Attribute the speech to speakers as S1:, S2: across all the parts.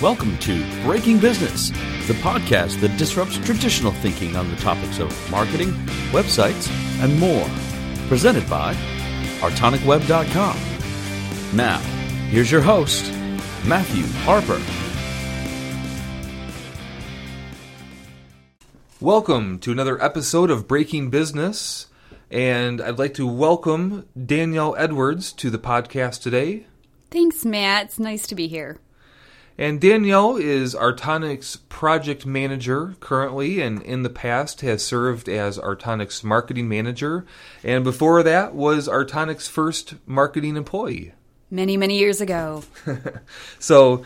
S1: Welcome to Breaking Business, the podcast that disrupts traditional thinking on the topics of marketing, websites, and more. Presented by ArtonicWeb.com. Now, here's your host, Matthew Harper.
S2: Welcome to another episode of Breaking Business, and I'd like to welcome Danielle Edwards to the podcast today.
S3: Thanks, Matt. It's nice to be here.
S2: And Danielle is Artonic's project manager currently, and in the past has served as Artonic's marketing manager, and before that was Artonic's first marketing employee.
S3: Many, many years ago.
S2: so,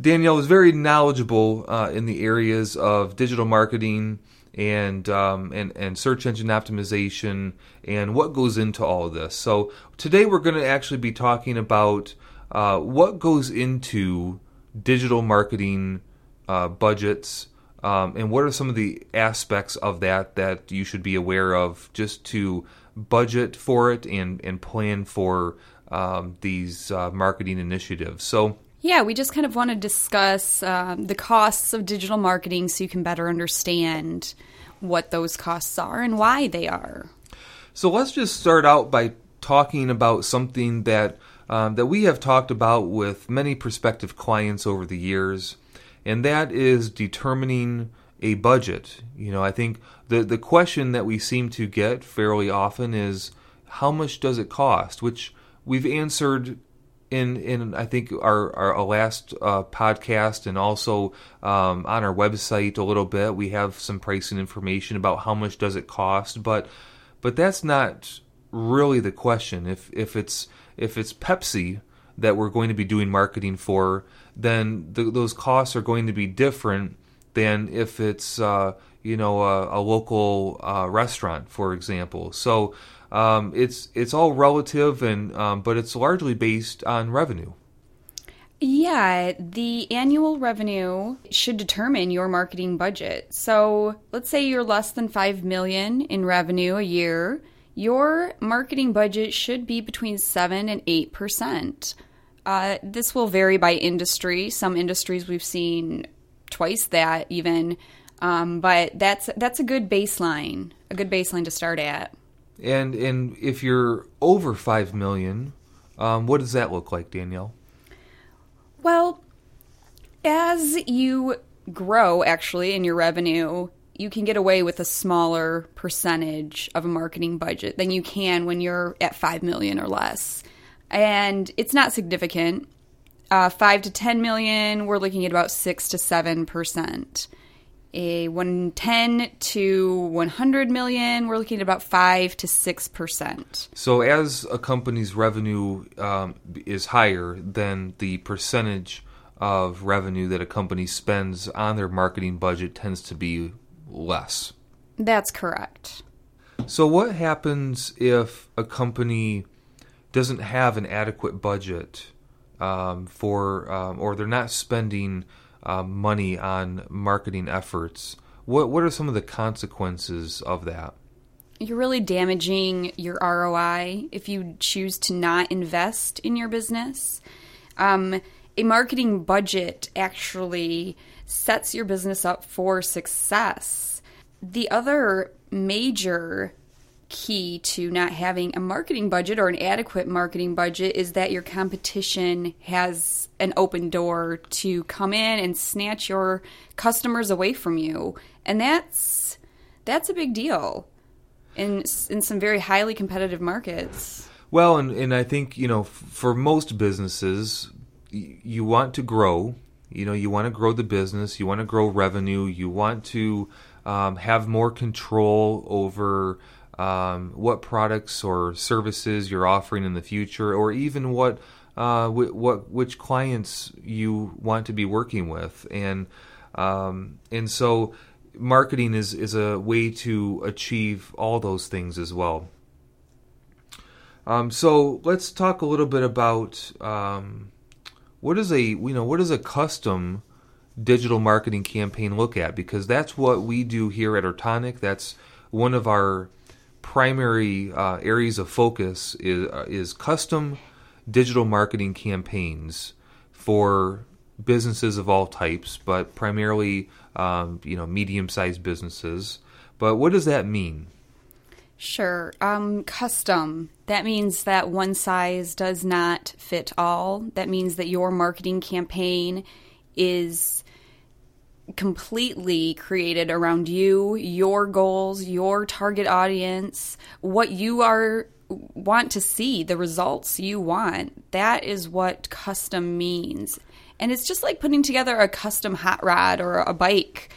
S2: Danielle is very knowledgeable uh, in the areas of digital marketing and, um, and and search engine optimization and what goes into all of this. So today we're going to actually be talking about uh, what goes into digital marketing uh, budgets, um, and what are some of the aspects of that that you should be aware of just to budget for it and, and plan for um, these uh, marketing initiatives. So,
S3: yeah, we just kind of want to discuss um, the costs of digital marketing so you can better understand what those costs are and why they are.
S2: So, let's just start out by talking about something that um, that we have talked about with many prospective clients over the years, and that is determining a budget. You know, I think the the question that we seem to get fairly often is how much does it cost, which we've answered in in I think our our last uh, podcast and also um, on our website a little bit. We have some pricing information about how much does it cost, but but that's not really the question. If if it's if it's Pepsi that we're going to be doing marketing for, then the, those costs are going to be different than if it's uh, you know a, a local uh, restaurant, for example. So um, it's it's all relative, and um, but it's largely based on revenue.
S3: Yeah, the annual revenue should determine your marketing budget. So, let's say you're less than 5 million in revenue a year your marketing budget should be between 7 and 8%. Uh, this will vary by industry. Some industries we've seen twice that even, um, but that's that's a good baseline, a good baseline to start at.
S2: And and if you're over five million, um, what does that look like, Danielle?
S3: Well, as you grow, actually, in your revenue, you can get away with a smaller percentage of a marketing budget than you can when you're at 5 million or less. And it's not significant. Uh, 5 to 10 million, we're looking at about 6 to 7%. A 110 to 100 million, we're looking at about 5 to 6%.
S2: So, as a company's revenue um, is higher, then the percentage of revenue that a company spends on their marketing budget tends to be less.
S3: That's correct.
S2: So, what happens if a company doesn't have an adequate budget um, for, um, or they're not spending uh, money on marketing efforts? What What are some of the consequences of that?
S3: You're really damaging your ROI if you choose to not invest in your business. Um, a marketing budget actually sets your business up for success. The other major key to not having a marketing budget or an adequate marketing budget is that your competition has an open door to come in and snatch your customers away from you. And that's that's a big deal in in some very highly competitive markets.
S2: Well, and, and I think, you know, for most businesses, you want to grow you know, you want to grow the business, you want to grow revenue, you want to um, have more control over um, what products or services you're offering in the future, or even what uh, what which clients you want to be working with, and um, and so marketing is is a way to achieve all those things as well. Um, so let's talk a little bit about um, what is a you know what is a custom digital marketing campaign look at because that's what we do here at Artonic. That's one of our primary uh, areas of focus is uh, is custom digital marketing campaigns for businesses of all types, but primarily um, you know medium-sized businesses. But what does that mean?
S3: Sure. Um, custom. That means that one size does not fit all. That means that your marketing campaign is completely created around you, your goals, your target audience, what you are want to see, the results you want. That is what custom means. And it's just like putting together a custom hot rod or a bike.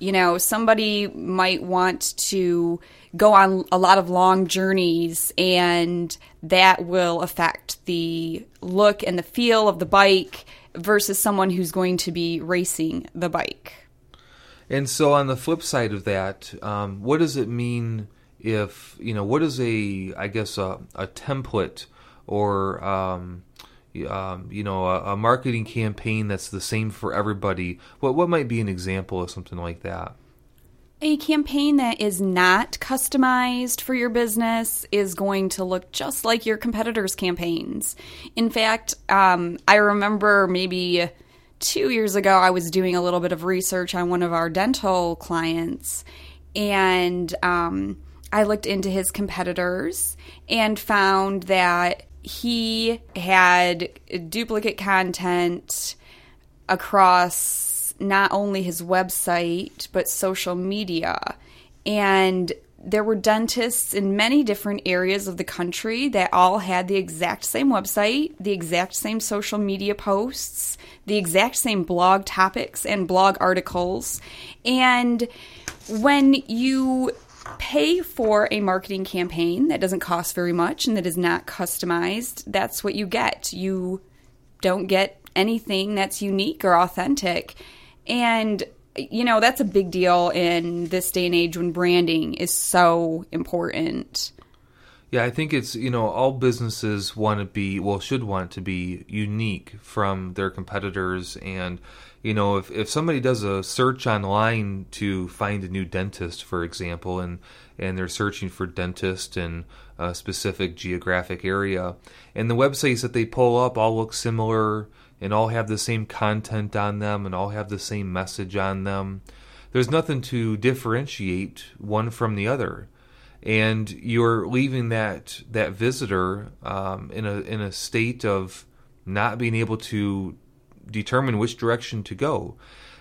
S3: You know, somebody might want to go on a lot of long journeys, and that will affect the look and the feel of the bike versus someone who's going to be racing the bike.
S2: And so, on the flip side of that, um, what does it mean if you know what is a I guess a, a template or um, um, you know a, a, marketing campaign that's the same for everybody? What what might be an example of something like that?
S3: A campaign that is not customized for your business is going to look just like your competitors' campaigns. In fact, um, I remember maybe two years ago, I was doing a little bit of research on one of our dental clients, and um, I looked into his competitors and found that he had duplicate content across not only his website, but social media. And there were dentists in many different areas of the country that all had the exact same website, the exact same social media posts, the exact same blog topics and blog articles. And when you pay for a marketing campaign that doesn't cost very much and that is not customized, that's what you get. You don't get anything that's unique or authentic. And you know, that's a big deal in this day and age when branding is so important.
S2: Yeah, I think it's, you know, all businesses want to be, well, should want to be unique from their competitors. And, you know, if, if somebody does a search online to find a new dentist, for example, and, and they're searching for dentist in a specific geographic area, and the websites that they pull up all look similar, and all have the same content on them and all have the same message on them. There's nothing to differentiate one from the other. And you're leaving that that visitor um, in a in a state of not being able to determine which direction to go.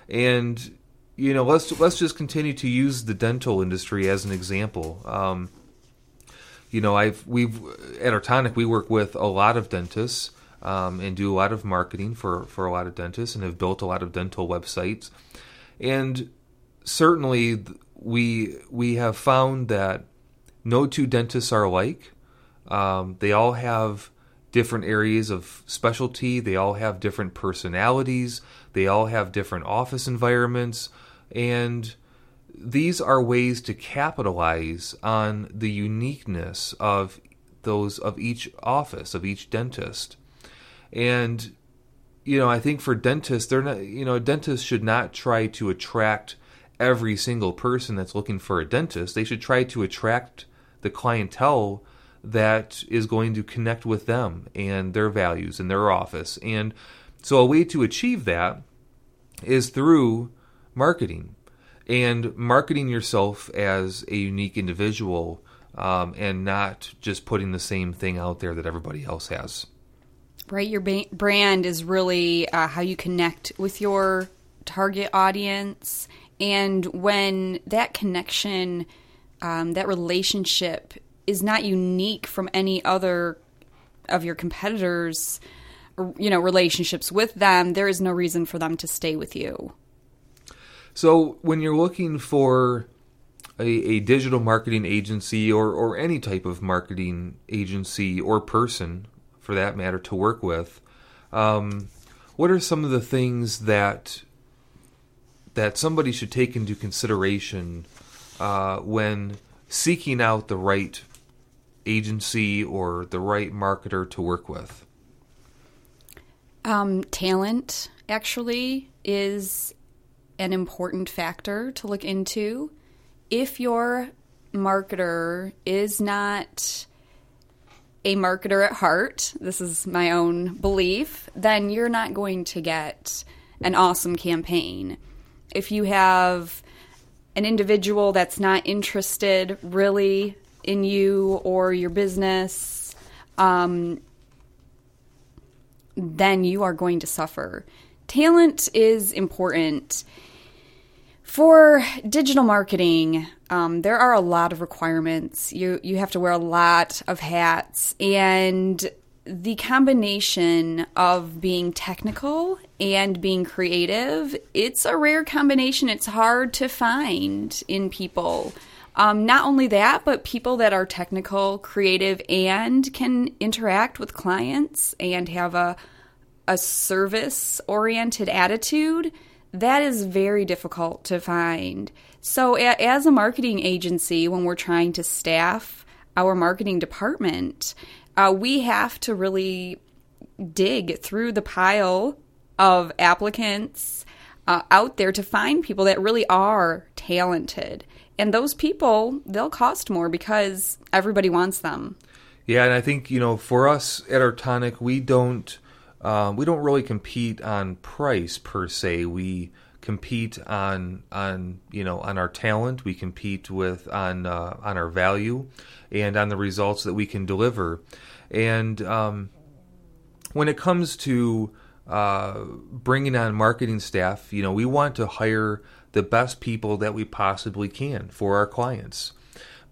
S2: And you know, let's let's just continue to use the dental industry as an example. Um, you know, I've we've at Artonic we work with a lot of dentists um, and do a lot of marketing for, for a lot of dentists and have built a lot of dental websites. And certainly, we we have found that no two dentists are alike. Um, they all have different areas of specialty. They all have different personalities. They all have different office environments, and these are ways to capitalize on the uniqueness of those of each office of each dentist and you know, I think for dentists, they're not. You know, dentists should not try to attract every single person that's looking for a dentist. They should try to attract the clientele that is going to connect with them and their values and their office. And so, a way to achieve that is through marketing and marketing yourself as a unique individual um, and not just putting the same thing out there that everybody else has.
S3: Right, your ba- brand is really uh, how you connect with your target audience, and when that connection, um, that relationship, is not unique from any other of your competitors, you know, relationships with them, there is no reason for them to stay with you.
S2: So, when you're looking for a, a, digital marketing agency or, or any type of marketing agency or person for that matter, to work with. Um, what are some of the things that that somebody should take into consideration uh, when seeking out the right agency or the right marketer to work with?
S3: Um, talent actually is an important factor to look into. If your marketer is not a marketer at heart, this is my own belief, then you're not going to get an awesome campaign. If you have an individual that's not interested really in you or your business, um, then you are going to suffer. Talent is important. For digital marketing, um, there are a lot of requirements. You you have to wear a lot of hats, and the combination of being technical and being creative, it's a rare combination. It's hard to find in people. Um, not only that, but people that are technical, creative, and can interact with clients and have a a service oriented attitude, that is very difficult to find. So, as a marketing agency, when we're trying to staff our marketing department, uh, we have to really dig through the pile of applicants uh, out there to find people that really are talented. And those people, they'll cost more because everybody wants them.
S2: Yeah, and I think you know, for us at Artonic, we don't um, we don't really compete on price per se. We compete on on you know on our talent. We compete with on uh, on our value and on the results that we can deliver. And um, when it comes to uh, bringing on marketing staff, you know, we want to hire the best people that we possibly can for our clients.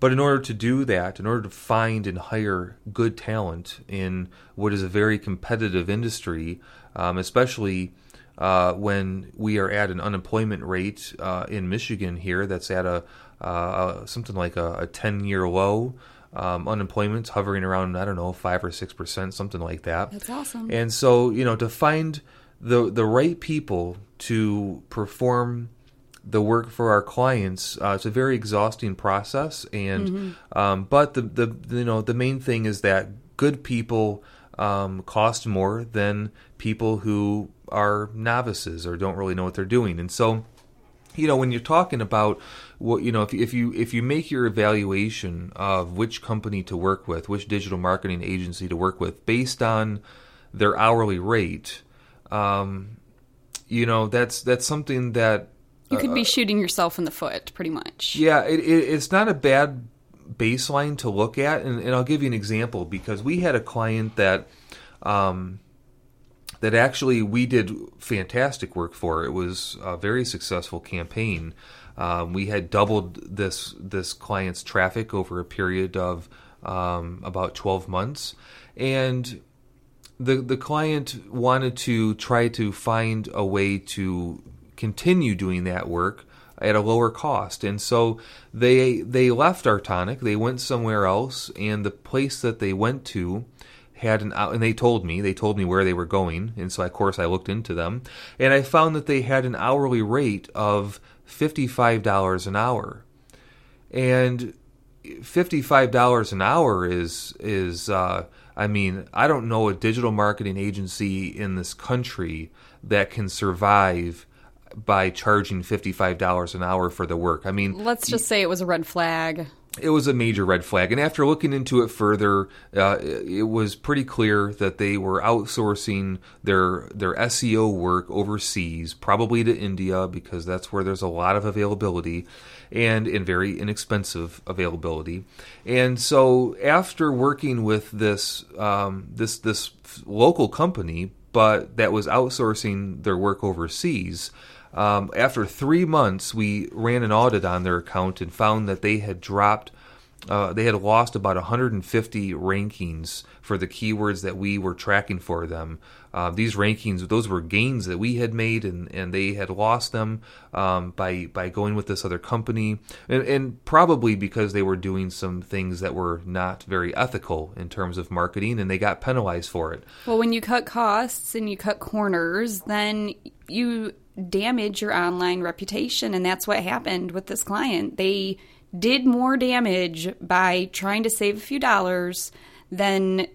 S2: But in order to do that, in order to find and hire good talent in what is a very competitive industry, um, especially uh, when we are at an unemployment rate uh, in Michigan here that's at a uh, something like a 10 year low. Um, unemployment's hovering around I don't know five or six percent, something like that.
S3: That's awesome.
S2: And so you know to find the the right people to perform the work for our clients. Uh, it's a very exhausting process, and mm-hmm. um, but the, the you know the main thing is that good people um, cost more than people who are novices or don't really know what they're doing, and so you know when you're talking about what you know if, if you if you make your evaluation of which company to work with which digital marketing agency to work with based on their hourly rate um, you know that's that's something that
S3: you could be shooting yourself in the foot, pretty much.
S2: Yeah, it, it, it's not a bad baseline to look at, and, and, I'll give you an example because we had a client that um, that actually we did fantastic work for. It was a very successful campaign. Um, we had doubled this this client's traffic over a period of um, about twelve months, and the the client wanted to try to find a way to continue doing that work at a lower cost. And so they they left Artonic, they went somewhere else, and the place that they went to had an and they told me they told me where they were going, and so of course I looked into them, and I found that they had an hourly rate of fifty five dollars an hour, and fifty five dollars an hour is is uh, I mean I don't know a digital marketing agency in this country that can survive by charging $55 an hour for the work. I mean,
S3: let's just say it was a red flag.
S2: It was a major red flag. And after looking into it further, uh, it was pretty clear that they were outsourcing their their SEO work overseas, probably to India because that's where there's a lot of availability and in very inexpensive availability. And so after working with this um, this this local company, but that was outsourcing their work overseas, um, after three months, we ran an audit on their account and found that they had dropped, uh, they had lost about 150 rankings for the keywords that we were tracking for them. Uh, these rankings, those were gains that we had made, and, and they had lost them um, by by going with this other company, and, and probably because they were doing some things that were not very ethical in terms of marketing, and they got penalized for it.
S3: Well, when you cut costs and you cut corners, then you damage your online reputation. And that's what happened with this client. They did more damage by trying to save a few dollars than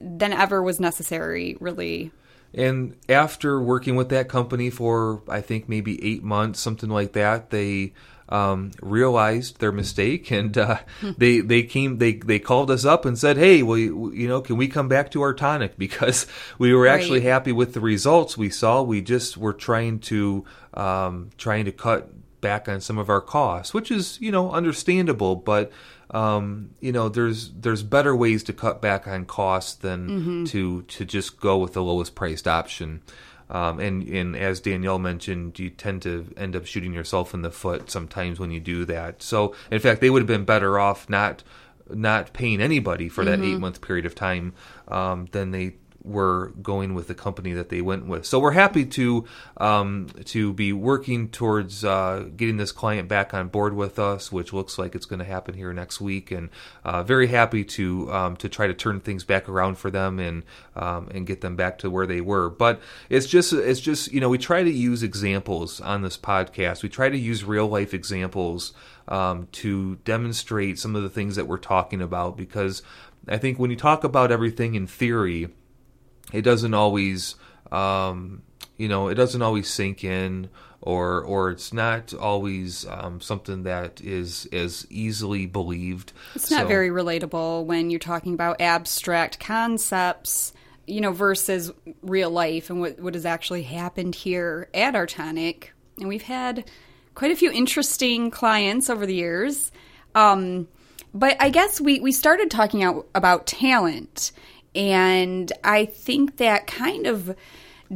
S3: than ever was necessary, really.
S2: and after working with that company for I think maybe eight months, something like that, they um, realized their mistake and uh, they they came they they called us up and said, "Hey, well, you, you know, can we come back to Artonic because we were actually happy with the results we saw. We just were trying to um, trying to cut back on some of our costs, which is you know understandable, but." Um, you know, there's there's better ways to cut back on costs than to to just go with the lowest priced option. Um, and and as Danielle mentioned, you tend to end up shooting yourself in the foot sometimes when you do that. So, in fact, they would have been better off not not paying anybody for that eight month period of time um, than they were going with the company that they went with. So we're happy to um, to be working towards uh, getting this client back on board with us, which looks like it's going to happen here next week, and uh, very happy to um, to try to turn things back around for them and um, and get them back to where they were. But it's just it's just you know we try to use examples on this podcast. We try to use real life examples um, to demonstrate some of the things that we're talking about because I think when you talk about everything in theory it doesn't always um, you know it doesn't always sink in or or it's not always um, something that is as easily believed
S3: It's not
S2: So-
S3: very relatable when you're talking about abstract concepts, you know, versus real life and what, what has actually happened here at Artonic. And we've had quite a few interesting clients over the years. Um, but I guess we, we started talking out about talent. And I think that kind of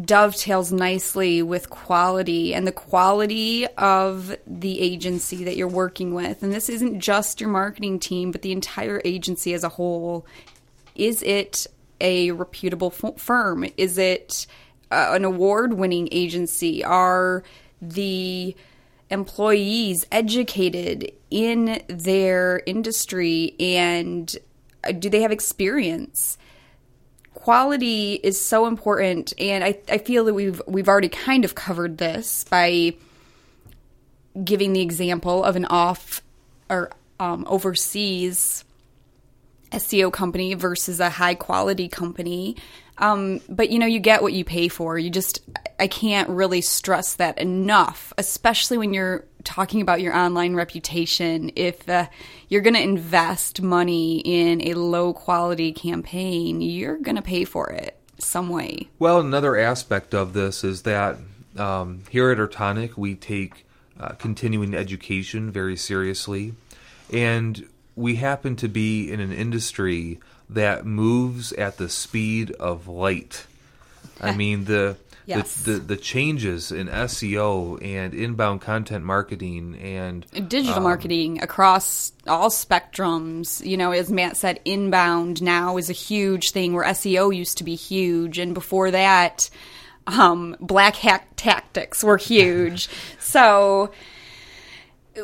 S3: dovetails nicely with quality and the quality of the agency that you're working with. And this isn't just your marketing team, but the entire agency as a whole. Is it a reputable firm? Is it uh, an award winning agency? Are the employees educated in their industry and uh, do they have experience? Quality is so important and I, I feel that we've we've already kind of covered this by giving the example of an off or um, overseas SEO company versus a high quality company. Um, but you know, you get what you pay for. You just, I can't really stress that enough, especially when you're talking about your online reputation. If uh, you're going to invest money in a low quality campaign, you're going to pay for it some way.
S2: Well, another aspect of this is that um, here at Artonic, we take uh, continuing education very seriously. And we happen to be in an industry that moves at the speed of light. I mean, the.
S3: Yes.
S2: The, the the changes in SEO and inbound content marketing and
S3: Digital
S2: Um,
S3: marketing across all spectrums, you know, as Matt said, inbound now is a huge thing where SEO used to be huge. And before that, um, black hat tactics were huge. so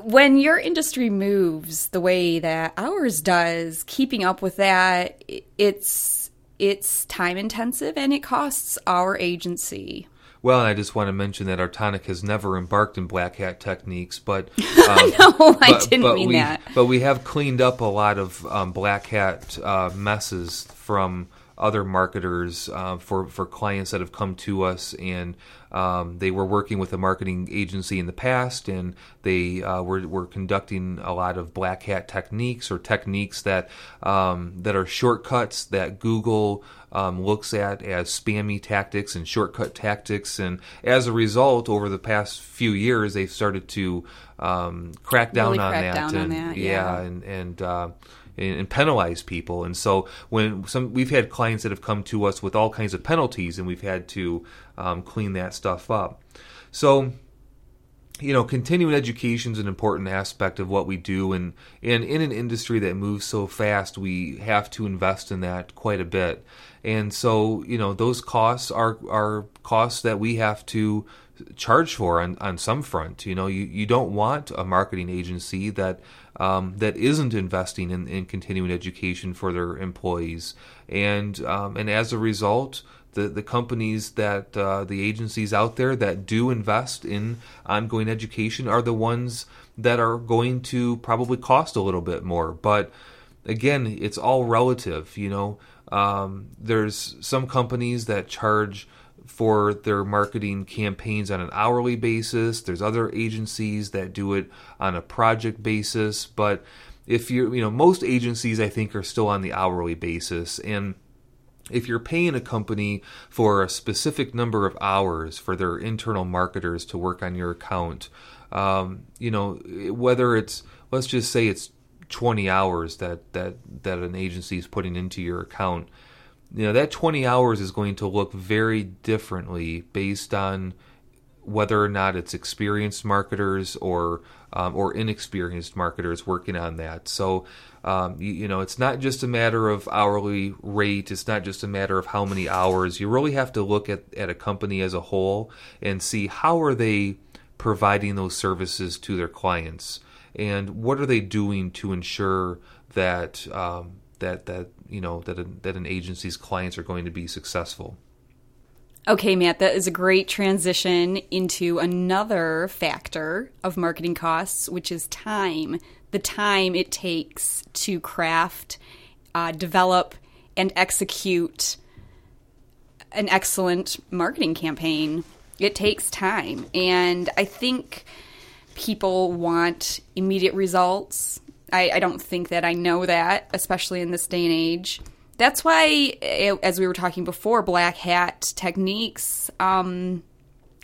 S3: when your industry moves the way that ours does, keeping up with that, it's it's time intensive and it costs our agency.
S2: Well, I just want to mention that Artonic has never embarked in black hat techniques, but um,
S3: No, I didn't mean
S2: we,
S3: that.
S2: But we have cleaned up a lot of um, black hat uh, messes from other marketers uh, for for clients that have come to us and um, they were working with a marketing agency in the past and they uh, were, were conducting a lot of black hat techniques or techniques that um, that are shortcuts that Google um, looks at as spammy tactics and shortcut tactics and as a result over the past few years they've started to um, crack down
S3: Really
S2: on
S3: crack
S2: that
S3: down on
S2: and
S3: that,
S2: yeah,
S3: yeah.
S2: and and uh, and and penalize people. And so when some we've had clients that have come to us with all kinds of penalties, and we've had to um, clean that stuff up. So you know, continuing education is an important aspect of what we do, and, and in an industry that moves so fast, we have to invest in that quite a bit. And so, you know, those costs are are costs that we have to charge for on, on some front. You know, you, you don't want a marketing agency that um, that isn't investing in, in continuing education for their employees, and um, and as a result, the, the companies that uh, the agencies out there that do invest in ongoing education are the ones that are going to probably cost a little bit more. But again, it's all relative. You know, um, there's some companies that charge for their marketing campaigns on an hourly basis. There's other agencies that do it on a project basis, but if you're, you know, most agencies I think are still on the hourly basis and if you're paying a company for a specific number of hours for their internal marketers to work on your account, um, you know, whether it's let's just say it's 20 hours that that that an agency is putting into your account, you know, that 20 hours is going to look very differently based on whether or not it's experienced marketers or um, or inexperienced marketers working on that. So, um, you, you, know, it's not just a matter of hourly rate. It's not just a matter of how many hours. You really have to look at, at a company as a whole and see how are they providing those services to their clients and what are they doing to ensure that um, that that you know that a, that an agency's clients are going to be successful.
S3: Okay, Matt, that is a great transition into another factor of marketing costs, which is time. The time it takes to craft, uh, develop, and execute an excellent marketing campaign. It takes time. And I think people want immediate results. I, I don't think that. I know that, especially in this day and age. That's why, as we were talking before, black hat techniques um,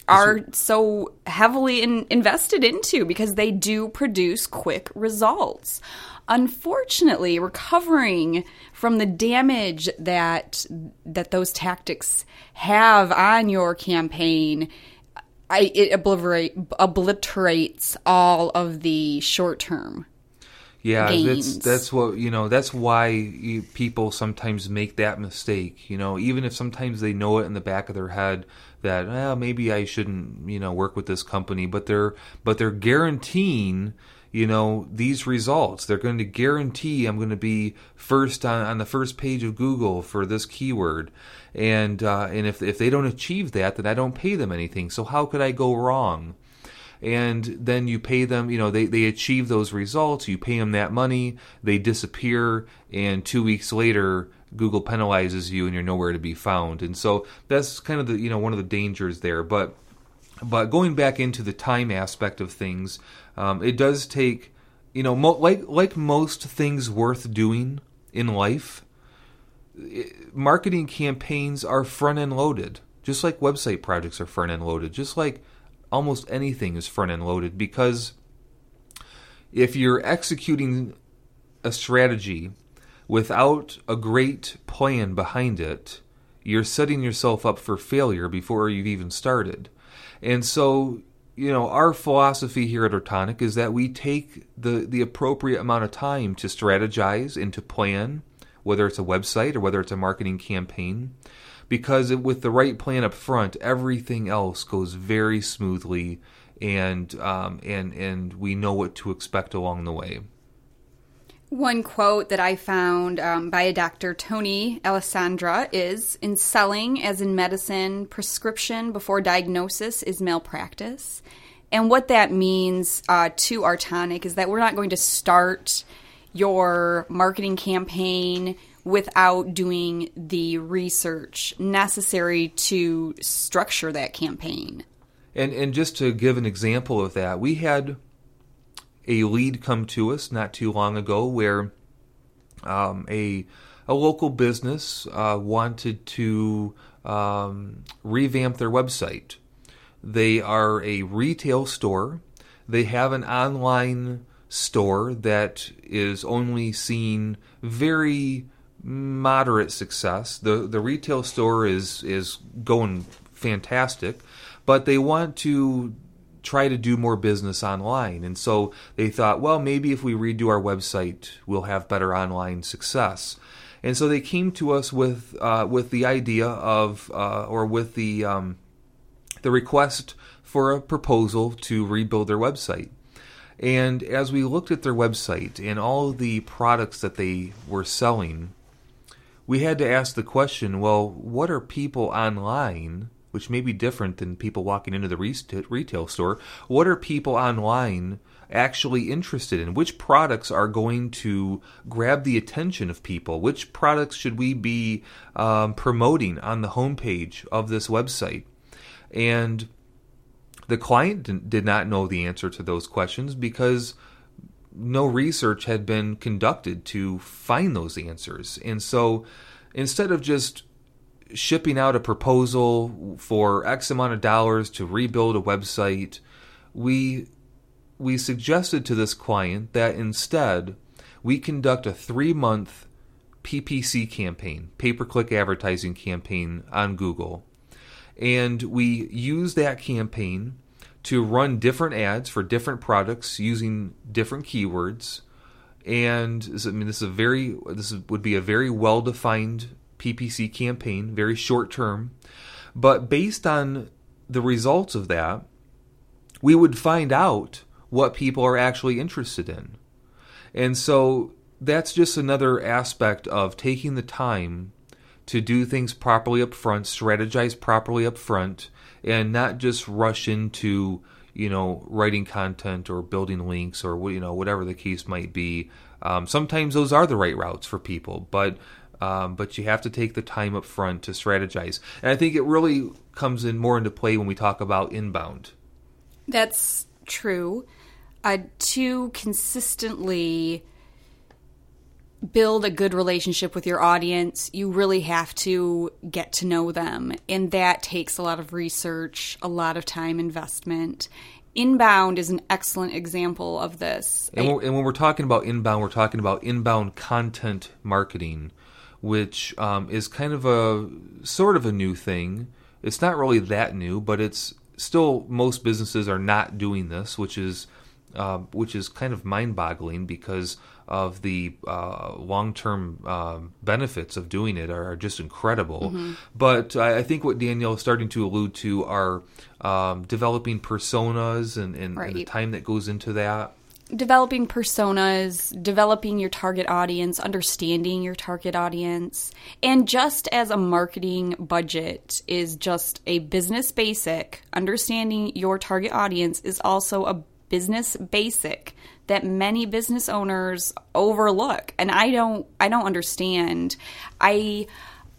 S3: are so heavily in, invested into because they do produce quick results. Unfortunately, recovering from the damage that that those tactics have on your campaign, I, it obliterate, obliterates all of the short term
S2: yeah,
S3: gains.
S2: that's that's what you know. That's why you, people sometimes make that mistake. You know, even if sometimes they know it in the back of their head that well, maybe I shouldn't you know work with this company, but they're but they're guaranteeing you know these results. They're going to guarantee I'm going to be first on, on the first page of Google for this keyword, and uh, and if if they don't achieve that, then I don't pay them anything. So how could I go wrong? And then you pay them you know they, they achieve those results. You pay them that money they disappear and two weeks later google penalizes you and you're nowhere to be found. And so that's kind of the you know one of the dangers there. But but going back into the time aspect of things um, it does take you know mo- like like most things worth doing in life it, marketing campaigns are front end loaded just like website projects are front end loaded just like almost anything is front end loaded because if you're executing a strategy without a great plan behind it, you're setting yourself up for failure before you've even started. And so, you know, our philosophy here at Artonic is that we take the, the appropriate amount of time to strategize and to plan, whether it's a website or whether it's a marketing campaign because with the right plan up front, everything else goes very smoothly, and um, and and we know what to expect along the way.
S3: One quote that I found um, by a Dr. Tony Alessandra is In selling, as in medicine, prescription before diagnosis is malpractice. And what that means uh, to Artonic is that we're not going to start your marketing campaign without doing the research necessary to structure that campaign.
S2: And and just to give an example of that, we had a lead come to us not too long ago where um, a a local business uh, wanted to um, revamp their website. They are a retail store. They have an online store that is only seen very moderate success. The the retail store is is going fantastic, but they want to try to do more business online. And so they thought, well, maybe if we redo our website, we'll have better online success. And so they came to us with uh, with the idea of uh, or with the um, the request for a proposal to rebuild their website. And as we looked at their website and all the products that they were selling, we had to ask the question well, what are people online which may be different than people walking into the retail store. What are people online actually interested in? Which products are going to grab the attention of people? Which products should we be um, promoting on the homepage of this website? And the client did not know the answer to those questions because no research had been conducted to find those answers. And so instead of just shipping out a proposal for X amount of dollars to rebuild a website, we we suggested to this client that instead we conduct a three month PPC campaign, pay per click advertising campaign on Google. And we use that campaign to run different ads for different products using different keywords. And I mean, this is a very this would be a very well defined PPC campaign, very short term. But based on the results of that, we would find out what people are actually interested in. And so that's just another aspect of taking the time to do things properly up front, strategize properly up front, and not just rush into, you know, writing content or building links or, you know, whatever the case might be. Um, sometimes those are the right routes for people, but um, but you have to take the time up front to strategize. And I think it really comes in more into play when we talk about inbound.
S3: That's true. Uh, to consistently build a good relationship with your audience, you really have to get to know them. And that takes a lot of research, a lot of time investment. Inbound is an excellent example of this.
S2: And, and when we're talking about inbound, we're talking about inbound content marketing which um, is kind of a sort of a new thing. It's not really that new, but it's still most businesses are not doing this, which is uh, which is kind of mind-boggling because of the uh, long-term uh, benefits of doing it are, just incredible. Mm-hmm. But I, I, think what Danielle is starting to allude to are um, developing personas and, and, right. and the time that goes into that
S3: developing personas, developing your target audience, understanding your target audience. And just as a marketing budget is just a business basic, understanding your target audience is also a business basic that many business owners overlook and I don't I don't understand. I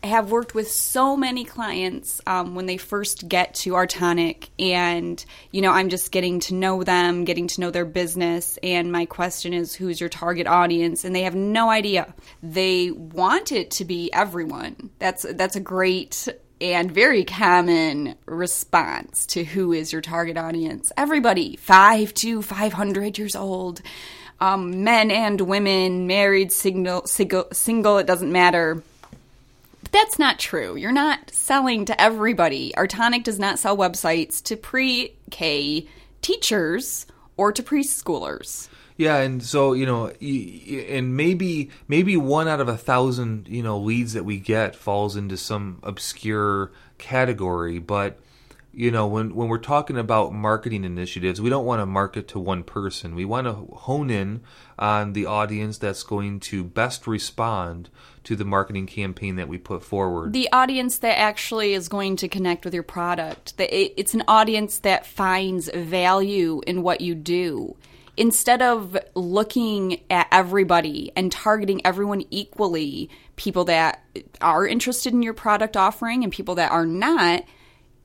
S3: have worked with so many clients um, when they first get to Artonic, and you know, I'm just getting to know them, getting to know their business. And my question is, who's your target audience? And they have no idea. They want it to be everyone. That's that's a great and very common response to who is your target audience. Everybody, five to five hundred years old. Um, men and women, married, single, single, single, it doesn't matter But that's not true. You're not selling to everybody. Artonic does not sell websites to pre K teachers or to preschoolers.
S2: Yeah, and so you know, and maybe maybe one out of a thousand you know leads that we get falls into some obscure category, but you know when when we're talking about marketing initiatives we don't want to market to one person. We want to hone in on the audience that's going to best respond to the marketing campaign that we put forward.
S3: The audience that actually is going to connect with your product. It's an audience that finds value in what you do instead of looking at everybody and targeting everyone equally people that are interested in your product offering and people that are not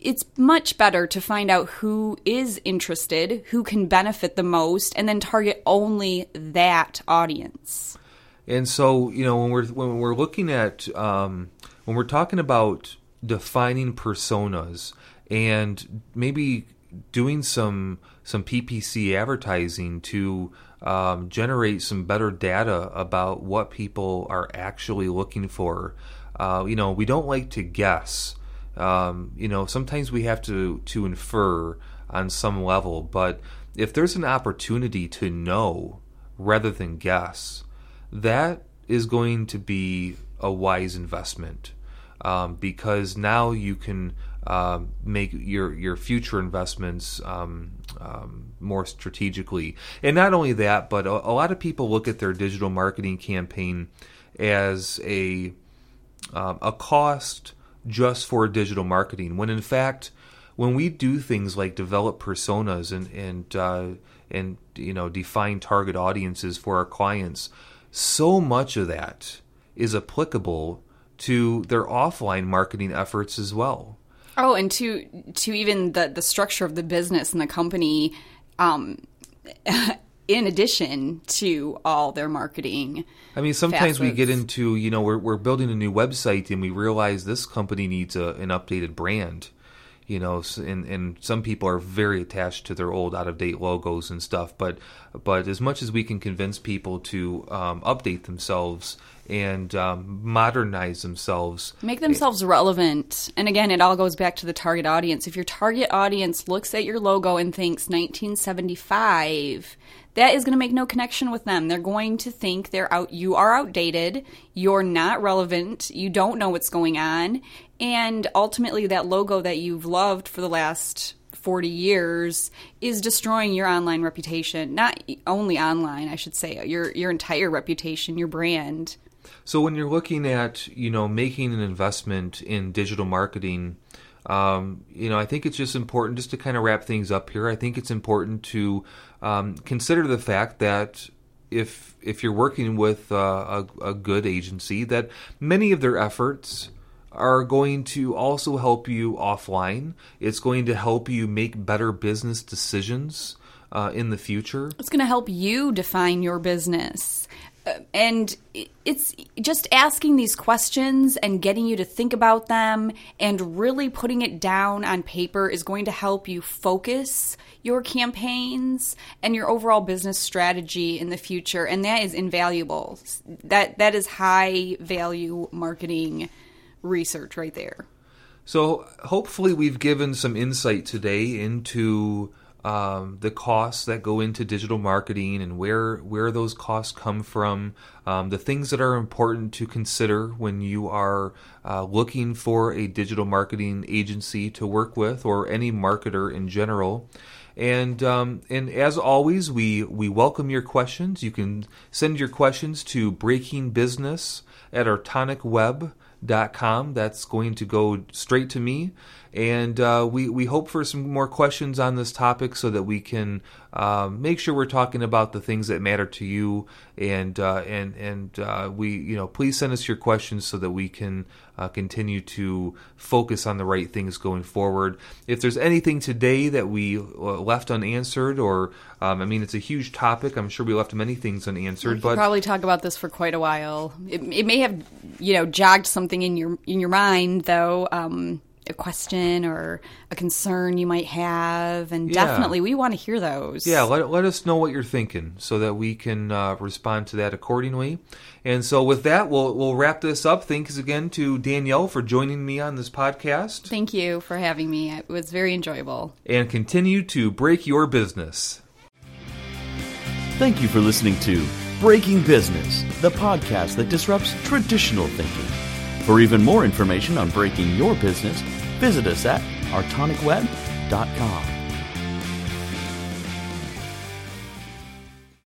S3: it's much better to find out who is interested, who can benefit the most, and then target only that audience.
S2: And so, you know, when we're when we're looking at um, when we're talking about defining personas and maybe doing some some PPC advertising to um, generate some better data about what people are actually looking for. Uh, you know, we don't like to guess um, you know, sometimes we have to to infer on some level, but if there's an opportunity to know rather than guess, that is going to be a wise investment um, because now you can uh, make your your future investments um, um, more strategically. And not only that, but a, a, lot of people look at their digital marketing campaign as a um, a cost just for digital marketing. When in fact, when we do things like develop personas and and uh, and you know define target audiences for our clients, so much of that is applicable to their offline marketing efforts as well.
S3: Oh, and to to even the the structure of the business and the company, um, in addition to all their marketing.
S2: I mean, sometimes facets. we get into you know we're we're building a new website and we realize this company needs a, an updated brand you know and, and some people are very attached to their old out of date logos and stuff but but as much as we can convince people to um, update themselves and um, modernize themselves.
S3: Make themselves relevant. And again it all goes back to the target audience. If your target audience looks at your logo and thinks 1975 that is going to make no connection with them. They're going to think they're out you are outdated, you're not relevant, you don't know what's going on, and ultimately that logo that you've loved for the last 40 years is destroying your online reputation. Not only online, I should say, your your entire reputation, your brand.
S2: So when you're looking at, you know, making an investment in digital marketing, um, you know, I think it's just important just to kind of wrap things up here. I think it's important to um, consider the fact that if if you're working with uh, a, a good agency, that many of their efforts are going to also help you offline. It's going to help you make better business decisions uh, in the future.
S3: It's going to help you define your business and it's just asking these questions and getting you to think about them and really putting it down on paper is going to help you focus your campaigns and your overall business strategy in the future and that is invaluable that that is high value marketing research right there
S2: so hopefully we've given some insight today into um, the costs that go into digital marketing and where where those costs come from, um, the things that are important to consider when you are uh, looking for a digital marketing agency to work with or any marketer in general. And um, and as always, we we welcome your questions. You can send your questions to Breaking Business at artonicweb.com. That's going to go straight to me. And uh, we, we hope for some more questions on this topic so that we can um, make sure we're talking about the things that matter to you. And uh, and and uh, we you know please send us your questions so that we can uh, continue to focus on the right things going forward. If there's anything today that we uh, left unanswered, or um, I mean, it's a huge topic. I'm sure we left many things unanswered. We
S3: but probably talk about this for quite a while. It, it, may have you know jogged something in your in your mind though. Um, a question or a concern you might have, and yeah. definitely we want to hear those.
S2: Yeah, let, let us know what you're thinking so that we can uh, respond to that accordingly. And so, with that, we'll we'll wrap this up. Thanks again to Danielle for joining me on this podcast.
S3: Thank you for having me. It was very enjoyable.
S2: And continue to break your business.
S1: Thank you for listening to Breaking Business, the podcast that disrupts traditional thinking. For even more information on breaking your business, visit us at artonicweb.com.